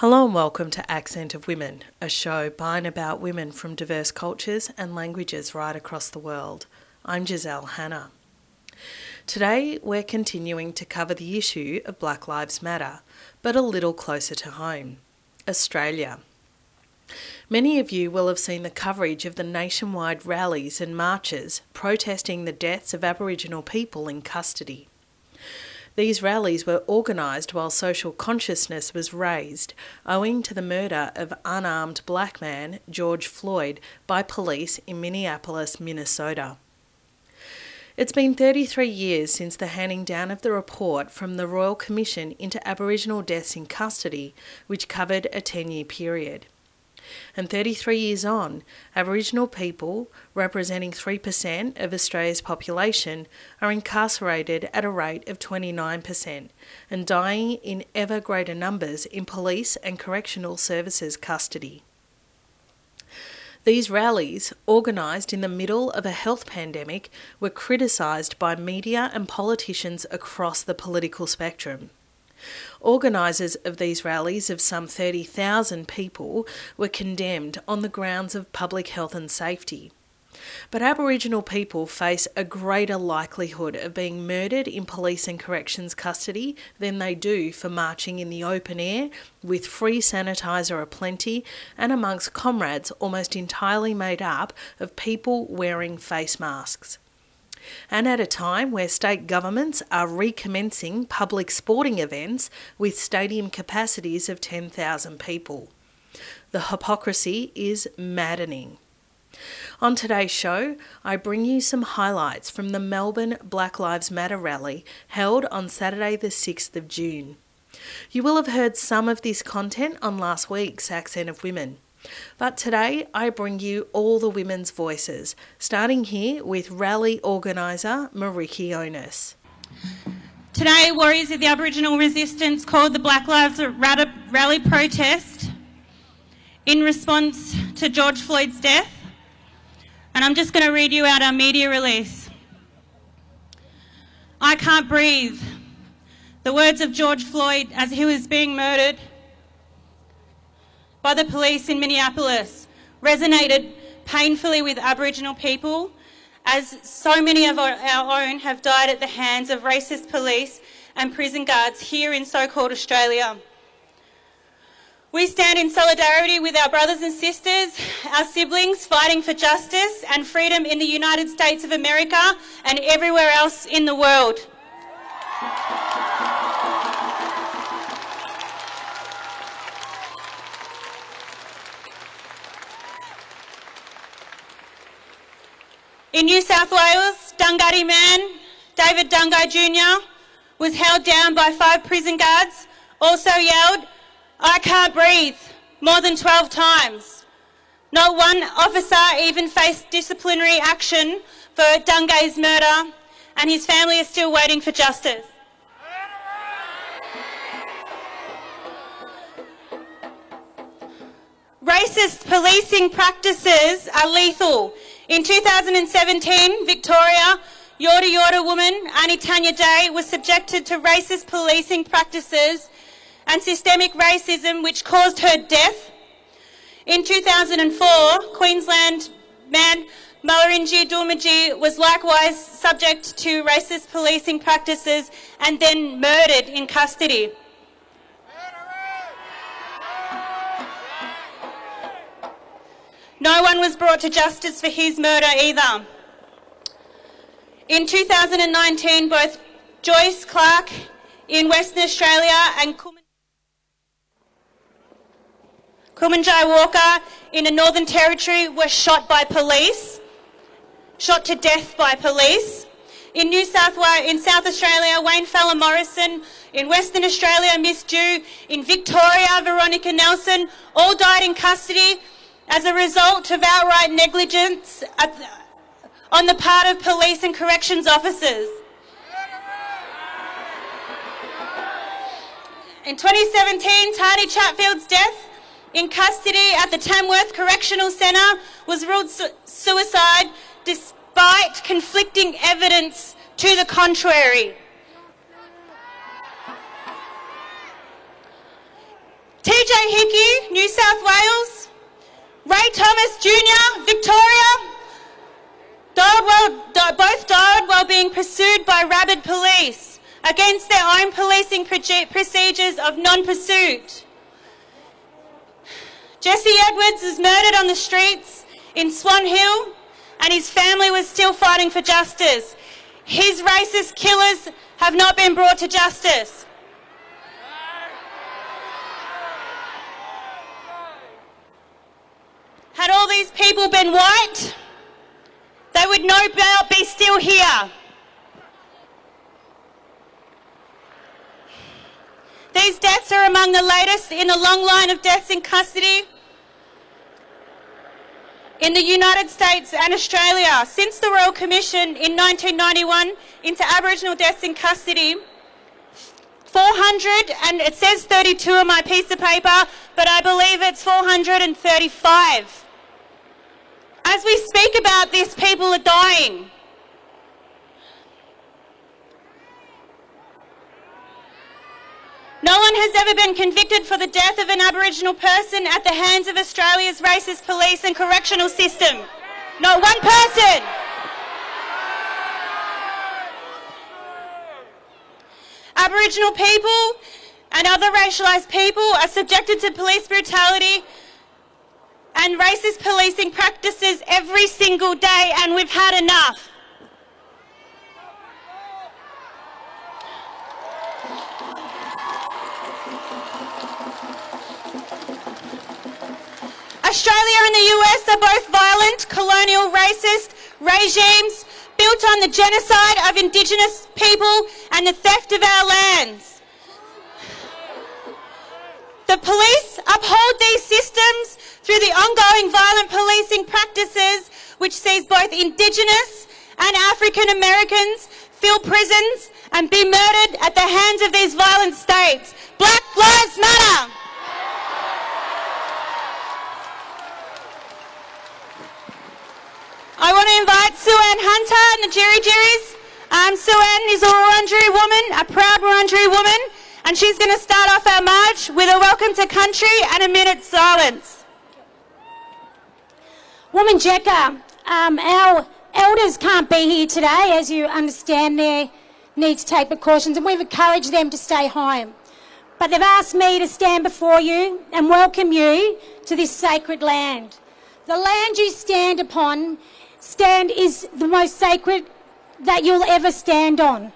Hello and welcome to Accent of Women, a show by and about women from diverse cultures and languages right across the world. I'm Giselle Hanna. Today we're continuing to cover the issue of Black Lives Matter, but a little closer to home Australia. Many of you will have seen the coverage of the nationwide rallies and marches protesting the deaths of Aboriginal people in custody. These rallies were organised while social consciousness was raised, owing to the murder of unarmed black man George Floyd by police in Minneapolis, Minnesota. It's been 33 years since the handing down of the report from the Royal Commission into Aboriginal Deaths in Custody, which covered a 10 year period. And 33 years on, Aboriginal people, representing 3% of Australia's population, are incarcerated at a rate of 29% and dying in ever greater numbers in police and correctional services custody. These rallies, organised in the middle of a health pandemic, were criticised by media and politicians across the political spectrum. Organisers of these rallies of some 30,000 people were condemned on the grounds of public health and safety. But Aboriginal people face a greater likelihood of being murdered in police and corrections custody than they do for marching in the open air with free sanitiser aplenty and amongst comrades almost entirely made up of people wearing face masks and at a time where state governments are recommencing public sporting events with stadium capacities of 10,000 people. The hypocrisy is maddening. On today's show, I bring you some highlights from the Melbourne Black Lives Matter rally held on Saturday, the 6th of June. You will have heard some of this content on last week's Accent of Women. But today I bring you all the women's voices, starting here with rally organiser Meriki Onus. Today, warriors of the Aboriginal resistance called the Black Lives Rally protest in response to George Floyd's death. And I'm just going to read you out our media release. I can't breathe. The words of George Floyd as he was being murdered by the police in Minneapolis resonated painfully with Aboriginal people, as so many of our, own have died at the hands of racist police and prison guards here in so called Australia. We stand in solidarity with our brothers and sisters, our siblings fighting for justice and freedom in the United States of America and everywhere else in the world. In New South Wales, Dunghutti man David Dungay Jr. was held down by five prison guards, also yelled, I can't breathe, more than 12 times. Not one officer even faced disciplinary action for Dungay's murder, and his family is still waiting for justice. Racist policing practices are lethal in 2017, Victoria, Yorta Yorta woman Annie Tanya Day was subjected to racist policing practices and systemic racism which caused her death. In 2004, Queensland man Mulrunji Doomadgee was likewise subject to racist policing practices and then murdered in custody. No one was brought to justice for his murder either. In 2019, both Joyce Clarke in Western Australia and Kumanjai Walker in the Northern Territory were shot by police, shot to death by police. In New South Wales, in South Australia, Wayne Fella Morrison. In Western Australia, Miss Dhu. In Victoria, Veronica Nelson. All died in custody as a result of outright negligence on the part of police and corrections officers. In 2017, Tane Chatfield's death in custody at the Tamworth Correctional Centre was ruled su suicide despite conflicting evidence to the contrary. TJ Hickey, New South Wales, Ray Thomas Jr., Victoria, died while, both died while being pursued by rabid police against their own policing procedures of non-pursuit. Jesse Edwards was murdered on the streets in Swan Hill and his family was still fighting for justice. His racist killers have not been brought to justice. people been white, they would no doubt be still here. These deaths are among the latest in a long line of deaths in custody in the United States and Australia. Since the Royal Commission in 1991 into Aboriginal deaths in custody, 400, and it says 32 on my piece of paper, but I believe it's 435. As we speak about this, people are dying. No one has ever been convicted for the death of an Aboriginal person at the hands of Australia's racist police and correctional system. Not one person! Aboriginal people and other racialised people are subjected to police brutality and racist policing practices every single day and we've had enough. Australia and the US are both violent, colonial, racist regimes built on the genocide of Indigenous people and the theft of our lands. The police uphold these the ongoing violent policing practices which sees both Indigenous and African Americans fill prisons and be murdered at the hands of these violent states. Black Lives Matter! I want to invite Sue Ann Hunter, Najiri Jiris. Um, Ann. is a Wurundjeri woman, a proud Wurundjeri woman, and she's going to start off our march with a welcome to country and a minute's silence. Wominjeka, um, our elders can't be here today, as you understand they need to take precautions, and we've encouraged them to stay home. But they've asked me to stand before you and welcome you to this sacred land. The land you stand upon stand is the most sacred that you'll ever stand on.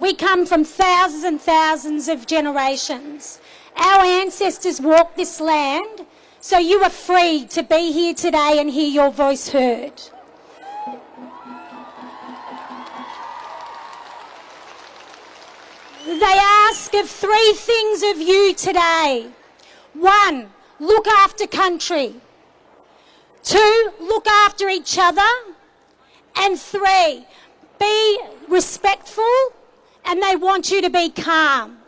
We come from thousands and thousands of generations. Our ancestors walked this land so you are free to be here today and hear your voice heard. They ask of three things of you today. One, look after country. Two, look after each other. And three, be respectful and they want you to be calm.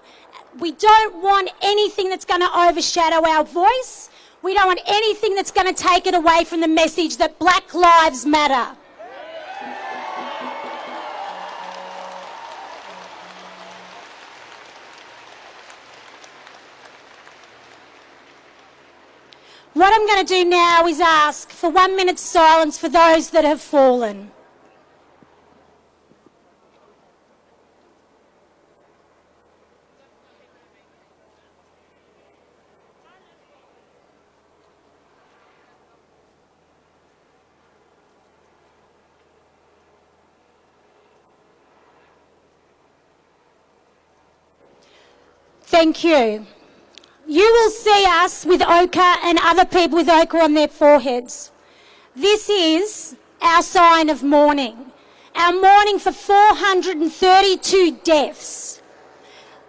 We don't want anything that's going to overshadow our voice we don't want anything that's going to take it away from the message that black lives matter. What I'm going to do now is ask for one minute's silence for those that have fallen. Thank you. You will see us with ochre and other people with ochre on their foreheads. This is our sign of mourning. Our mourning for 432 deaths.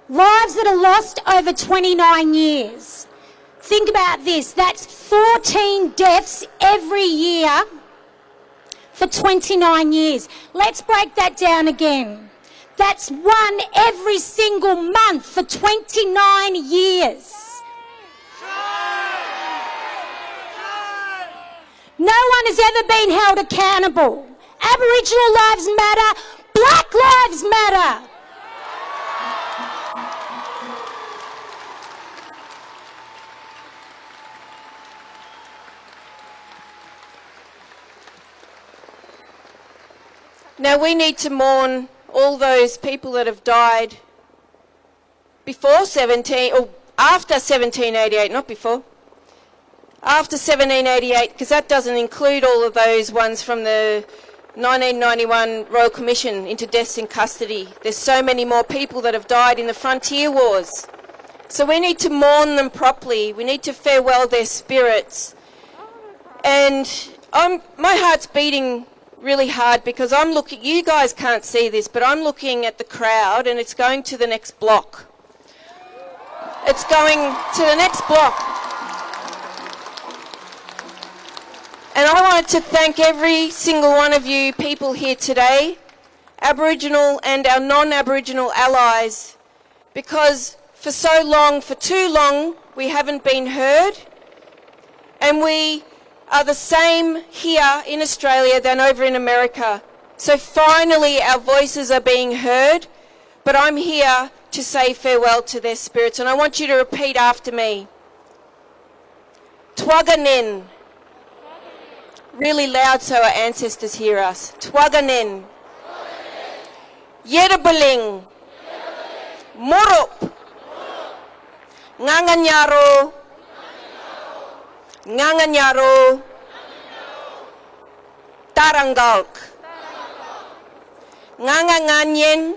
Lives that are lost over 29 years. Think about this. That's 14 deaths every year for 29 years. Let's break that down again. That's one every single month for 29 years. No one has ever been held accountable. Aboriginal lives matter. Black lives matter. Now we need to mourn all those people that have died before 17 or after 1788, not before. After 1788, because that doesn't include all of those ones from the 1991 Royal Commission into deaths in custody. There's so many more people that have died in the frontier wars. So we need to mourn them properly. We need to farewell their spirits. And I'm, my heart's beating really hard because I'm looking, you guys can't see this, but I'm looking at the crowd and it's going to the next block. It's going to the next block. And I wanted to thank every single one of you people here today, Aboriginal and our non-Aboriginal allies, because for so long, for too long, we haven't been heard. And we are the same here in Australia than over in America. So finally, our voices are being heard, but I'm here to say farewell to their spirits. And I want you to repeat after me. Twaganin. Really loud so our ancestors hear us. Twaganin. Yerebaling. Murup. Nganganyaro. Nganganyaro. Tarangalk. Nganganganyen.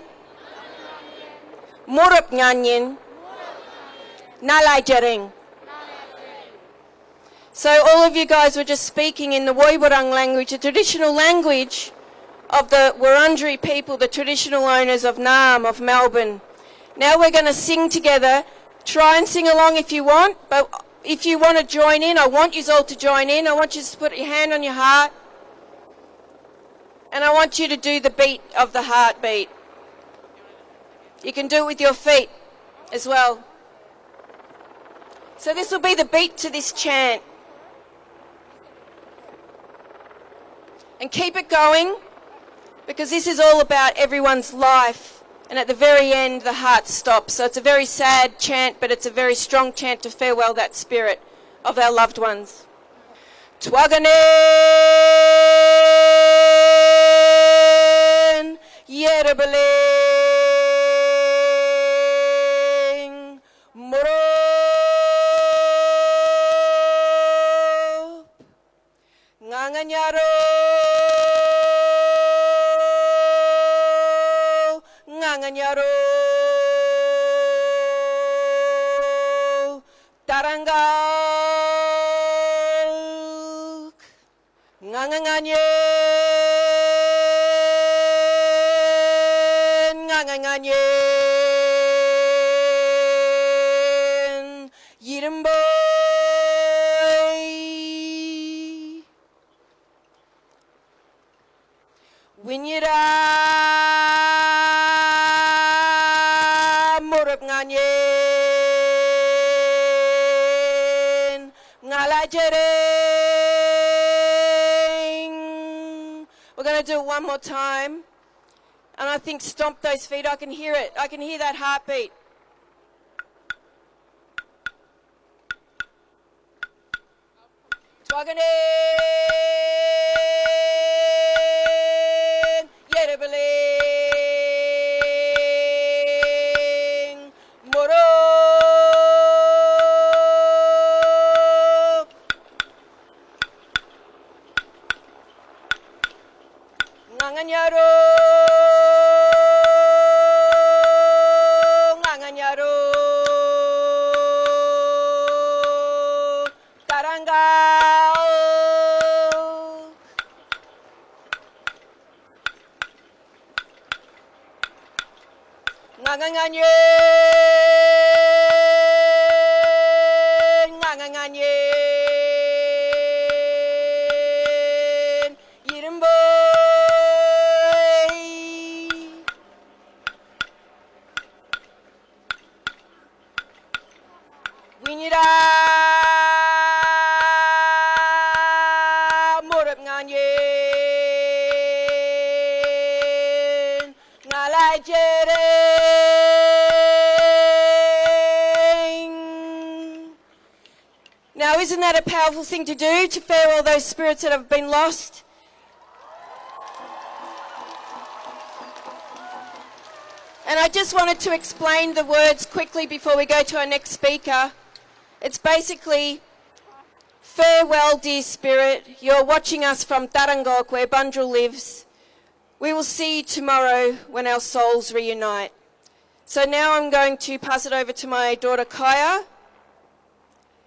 Murup nganyen. Nalai jaring. So all of you guys were just speaking in the Woiwurrung language, the traditional language of the Wurundjeri people, the traditional owners of Naarm, of Melbourne. Now we're going to sing together. Try and sing along if you want, but if you want to join in, I want you all to join in. I want you to put your hand on your heart. And I want you to do the beat of the heartbeat. You can do it with your feet as well. So this will be the beat to this chant. And keep it going because this is all about everyone's life. And at the very end, the heart stops. So it's a very sad chant, but it's a very strong chant to farewell that spirit of our loved ones. Twaganen yerebeling moro nganganyaro nganganyaro tarangal nganganganyen nganganganyen one more time. And I think stomp those feet. I can hear it. I can hear that heartbeat. Nganganyaro Now, isn't that a powerful thing to do, to farewell those spirits that have been lost? And I just wanted to explain the words quickly before we go to our next speaker. It's basically Farewell, dear spirit. You're watching us from Tarangalk, where Bunjil lives. We will see you tomorrow when our souls reunite. So now I'm going to pass it over to my daughter Kaya.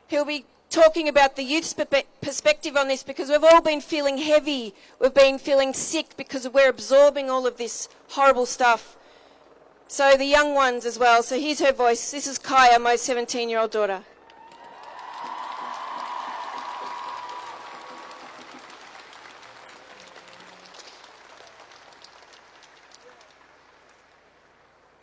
He'll be talking about the youth's perspective on this because we've all been feeling heavy. We've been feeling sick because we're absorbing all of this horrible stuff. So the young ones as well. So here's her voice. This is Kaya, my 17 year old daughter.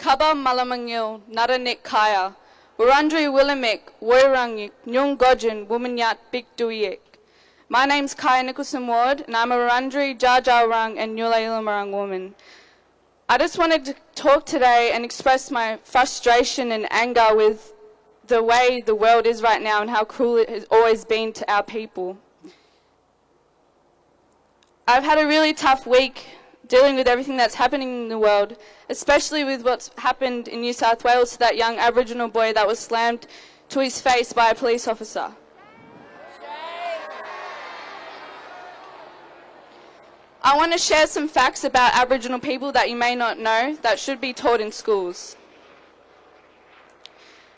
Kaba malamangil naranik kaya. Warandri Willamik, Woirangik, Nyung Gojin, Womanyat Big. My name's Kaya Nicholson Ward, and I'm a Wurundjeri, Jarjarang, and Nyula Ilamarang woman. I just wanted to talk today and express my frustration and anger with the way the world is right now and how cruel it has always been to our people. I've had a really tough week dealing with everything that's happening in the world, especially with what's happened in New South Wales to that young Aboriginal boy that was slammed to his face by a police officer. I want to share some facts about Aboriginal people that you may not know that should be taught in schools.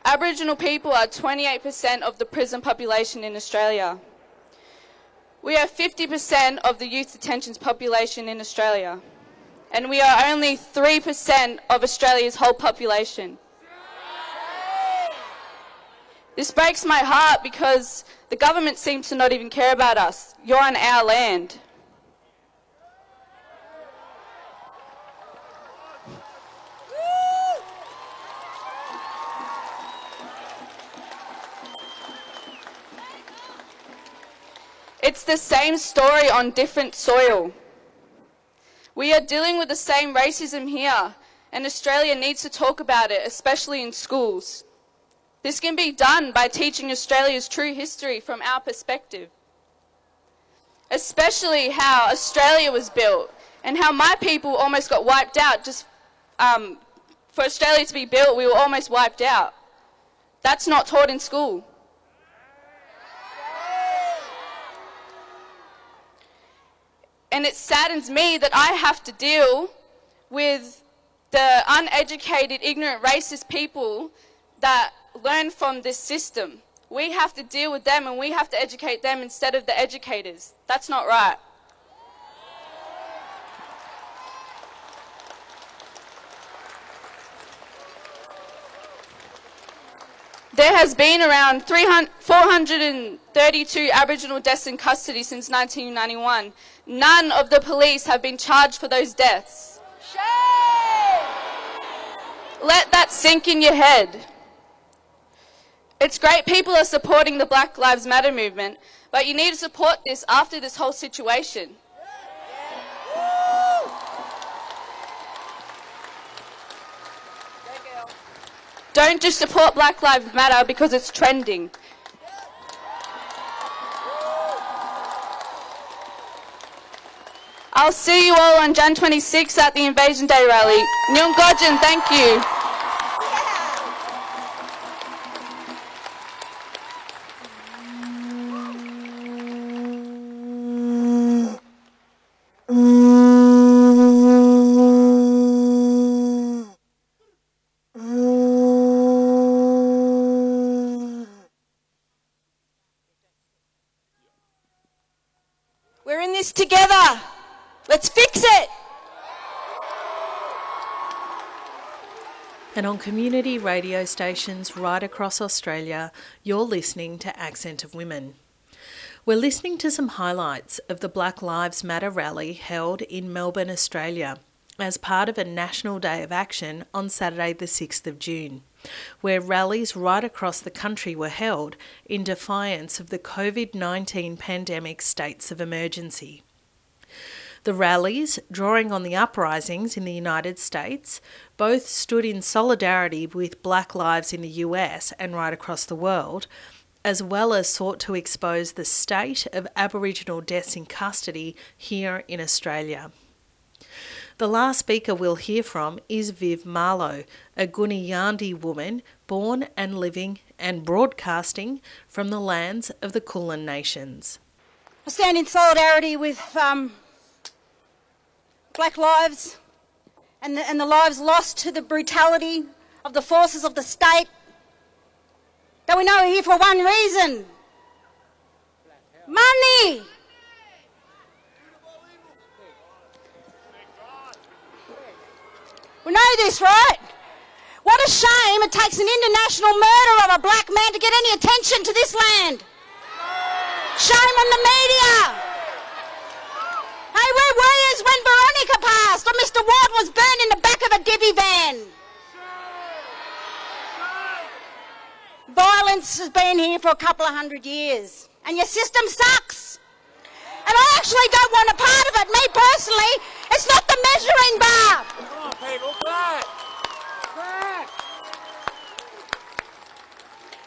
Aboriginal people are 28% of the prison population in Australia. We are 50% of the youth detentions population in Australia. And we are only 3% of Australia's whole population. This breaks my heart because the government seems to not even care about us. You're on our land. It's the same story on different soil. We are dealing with the same racism here, and Australia needs to talk about it, especially in schools. This can be done by teaching Australia's true history from our perspective, especially how Australia was built and how my people almost got wiped out just um, for Australia to be built, we were almost wiped out. That's not taught in school. And it saddens me that I have to deal with the uneducated, ignorant, racist people that learn from this system. We have to deal with them and we have to educate them instead of the educators. That's not right. There has been around 432 Aboriginal deaths in custody since 1991. None of the police have been charged for those deaths. Shame! Let that sink in your head. It's great people are supporting the Black Lives Matter movement, but you need to support this after this whole situation. Don't just support Black Lives Matter because it's trending. I'll see you all on Jan 26 at the Invasion Day rally. Nyung Gojin, thank you. And on community radio stations right across Australia, you're listening to Accent of Women. We're listening to some highlights of the Black Lives Matter rally held in Melbourne, Australia, as part of a National Day of Action on Saturday, the 6th of June, where rallies right across the country were held in defiance of the COVID 19 pandemic states of emergency. The rallies, drawing on the uprisings in the United States, both stood in solidarity with black lives in the US and right across the world, as well as sought to expose the state of Aboriginal deaths in custody here in Australia. The last speaker we'll hear from is Viv Malo, a Gooniyandi woman born and living and broadcasting from the lands of the Kulin Nations. I stand in solidarity with um, black lives and the, and the lives lost to the brutality of the forces of the state. That we know are here for one reason money. We know this, right? What a shame it takes an international murder of a black man to get any attention to this land. Shame on the media. Hey, where were you when Veronica passed or Mr. Ward was burned in the back of a divvy van? Violence has been here for a couple of hundred years, and your system sucks. And I actually don't want a part of it. Me personally, it's not the measuring bar. Come on, people, clap! Clap!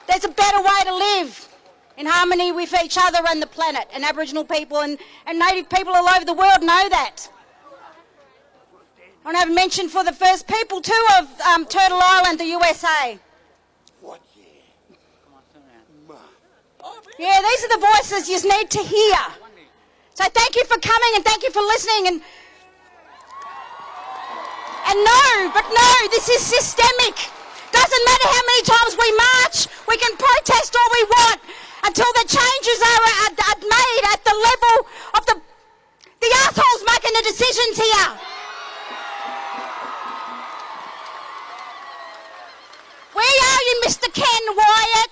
There's a better way to live in harmony with each other and the planet. And Aboriginal people and, and Native people all over the world know that. I want to have a mention for the first people too of um, Turtle Island, the USA. What year? Yeah, these are the voices you need to hear. So thank you for coming and thank you for listening and and no, but no, this is systemic. Doesn't matter how many times we march, we can protest all we want until the changes are, are, are made at the level of the the assholes making the decisions here. Where are you, Mr. Ken Wyatt?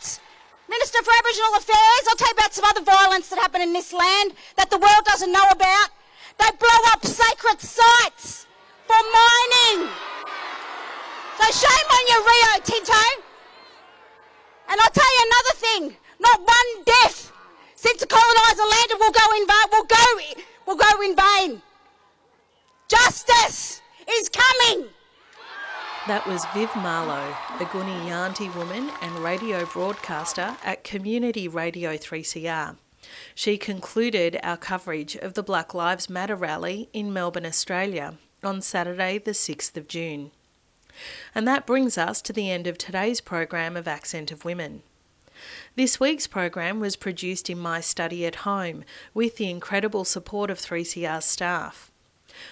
Minister for Aboriginal Affairs, I'll tell you about some other violence that happened in this land that the world doesn't know about. They blow up sacred sites for mining. So shame on you, Rio Tinto. And I'll tell you another thing. Not one death since the coloniser landed will go in vain. Will go, will go in vain. Justice is coming. That was Viv Malo, a Gooniyandi woman and radio broadcaster at Community Radio 3CR. She concluded our coverage of the Black Lives Matter rally in Melbourne, Australia on Saturday, the 6th of June. And that brings us to the end of today's program of Accent of Women. This week's program was produced in my study at home with the incredible support of 3CR's staff.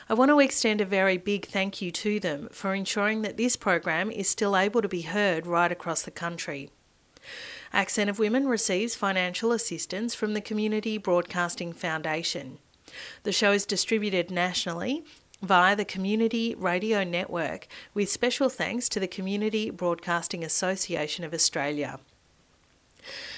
I want to extend a very big thank you to them for ensuring that this program is still able to be heard right across the country. Accent of Women receives financial assistance from the Community Broadcasting Foundation. The show is distributed nationally via the Community Radio Network with special thanks to the Community Broadcasting Association of Australia.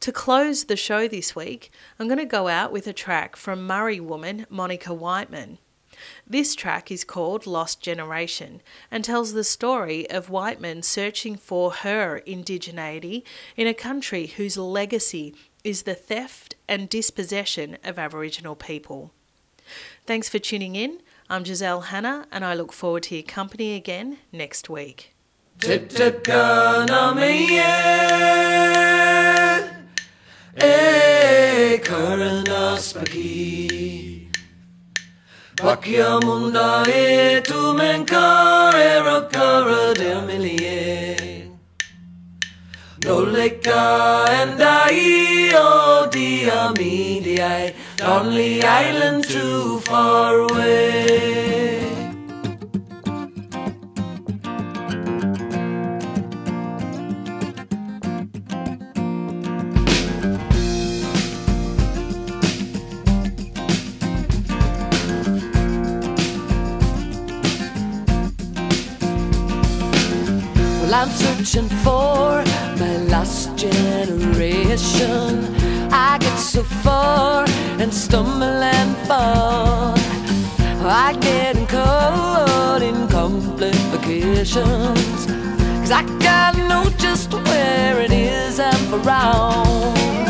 To close the show this week, I'm going to go out with a track from Murri woman Monica Weightman. This track is called Lost Generation and tells the story of Weightman searching for her indigeneity in a country whose legacy is the theft and dispossession of Aboriginal people. Thanks for tuning in. I'm Giselle Hanna, and I look forward to your company again next week. Pakia munda e tu men kare ra milie No leka and I o dia mi di ai Lonely island too far away for my last generation. I get so far and stumble and fall. I get caught in complications. Cause I gotta know just where it is I'm wrong.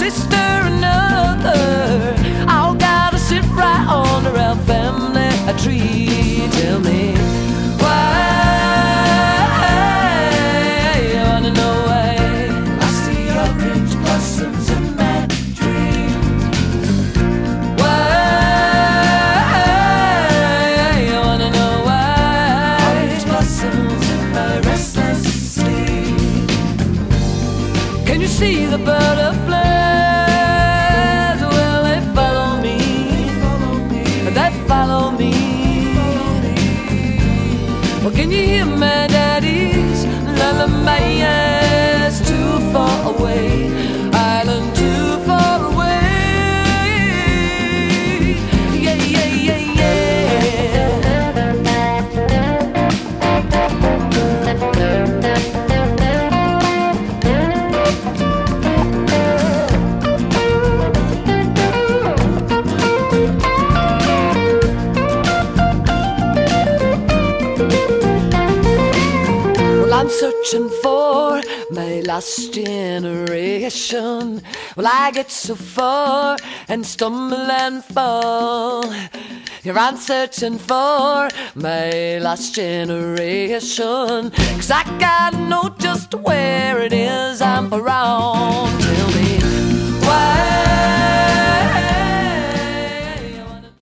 sister another. I'll gotta sit right under our family tree. searching for my lost generation. Well, I get so far and stumble and fall. Here I'm searching for my lost generation. Cause I gotta know just where it is I'm around. Tell me.